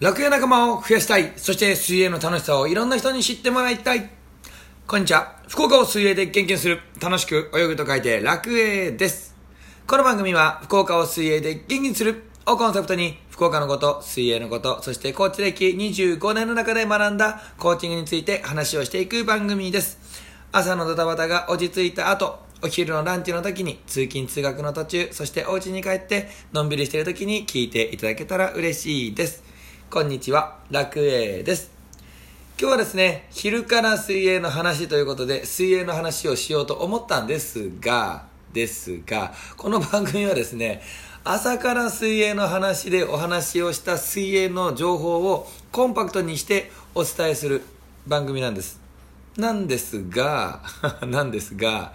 楽屋仲間を増やしたい。そして水泳の楽しさをいろんな人に知ってもらいたい。こんにちは。福岡を水泳で元気にする。楽しく泳ぐと書いて楽泳です。この番組は福岡を水泳で元気にするをコンセプトに福岡のこと、水泳のこと、そしてコーチ歴25年の中で学んだコーチングについて話をしていく番組です。朝のドタバタが落ち着いた後、お昼のランチの時に、通勤通学の途中、そしてお家に帰ってのんびりしている時に聞いていただけたら嬉しいです。こんにちは、楽栄です。今日はですね、昼から水泳の話ということで、水泳の話をしようと思ったんですが、ですが、この番組はですね、朝から水泳の話でお話をした水泳の情報をコンパクトにしてお伝えする番組なんです。なんですが、なんですが、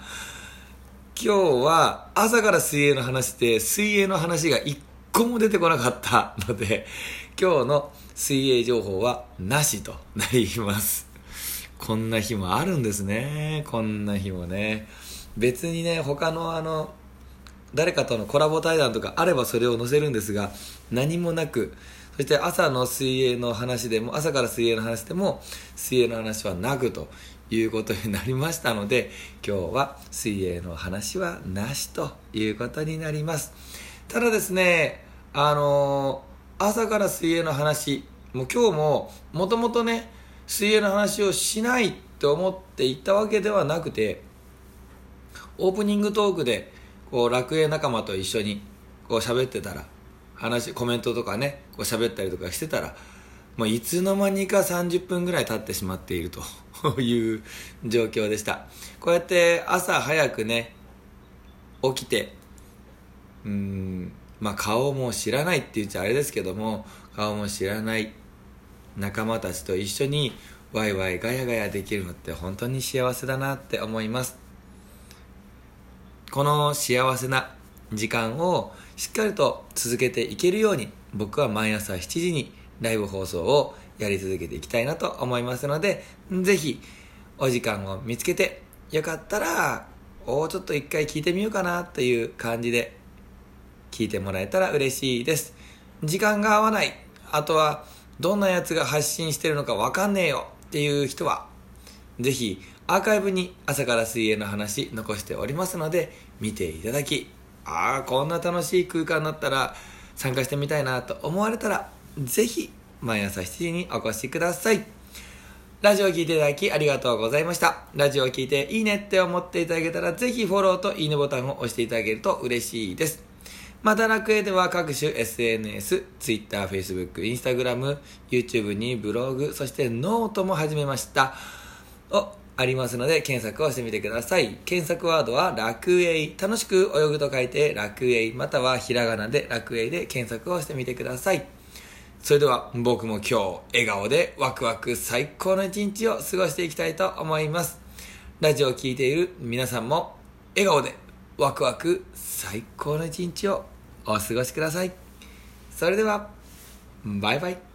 今日は朝から水泳の話で水泳の話が一個も出てこなかったので、今日の水泳情報はなしとなります。こんな日もあるんですね。こんな日もね。別にね、他のあの、誰かとのコラボ対談とかあればそれを載せるんですが、何もなく、そして朝の水泳の話でも、朝から水泳の話でも、水泳の話はなくということになりましたので、今日は水泳の話はなしということになります。ただですね、あのー朝から水泳の話もう今日ももともとね水泳の話をしないって思っていたわけではなくてオープニングトークでこう楽園仲間と一緒にこう喋ってたら話コメントとかねこう喋ったりとかしてたらもういつの間にか30分ぐらい経ってしまっていると いう状況でした。こうやって朝早くね起きてうん。まあ、顔も知らないって言っちゃあれですけども顔も知らない仲間たちと一緒にワイワイガヤガヤできるのって本当に幸せだなって思います。この幸せな時間をしっかりと続けていけるように僕は毎朝7時にライブ放送をやり続けていきたいなと思いますのでぜひお時間を見つけてよかったらおちょっと一回聞いてみようかなという感じで聞いてもらえたら嬉しいです。時間が合わない。あとは、どんなやつが発信してるのかわかんねえよっていう人は、ぜひアーカイブに朝から水泳の話残しておりますので、見ていただき、ああ、こんな楽しい空間だったら参加してみたいなと思われたら、ぜひ毎朝7時にお越しください。ラジオを聴いていただきありがとうございました。ラジオを聴いていいねって思っていただけたら、ぜひフォローといいねボタンを押していただけると嬉しいです。また楽泳では各種 SNS、Twitter、Facebook、Instagram、YouTube にブログ、そしてノートも始めました。お、ありますので検索をしてみてください。検索ワードは楽泳。楽しく泳ぐと書いて楽泳。またはひらがなでらくえいで検索をしてみてください。それでは僕も今日笑顔でワクワク最高の一日を過ごしていきたいと思います。ラジオを聴いている皆さんも笑顔でワクワク最高の一日をお過ごしください。それでは、バイバイ。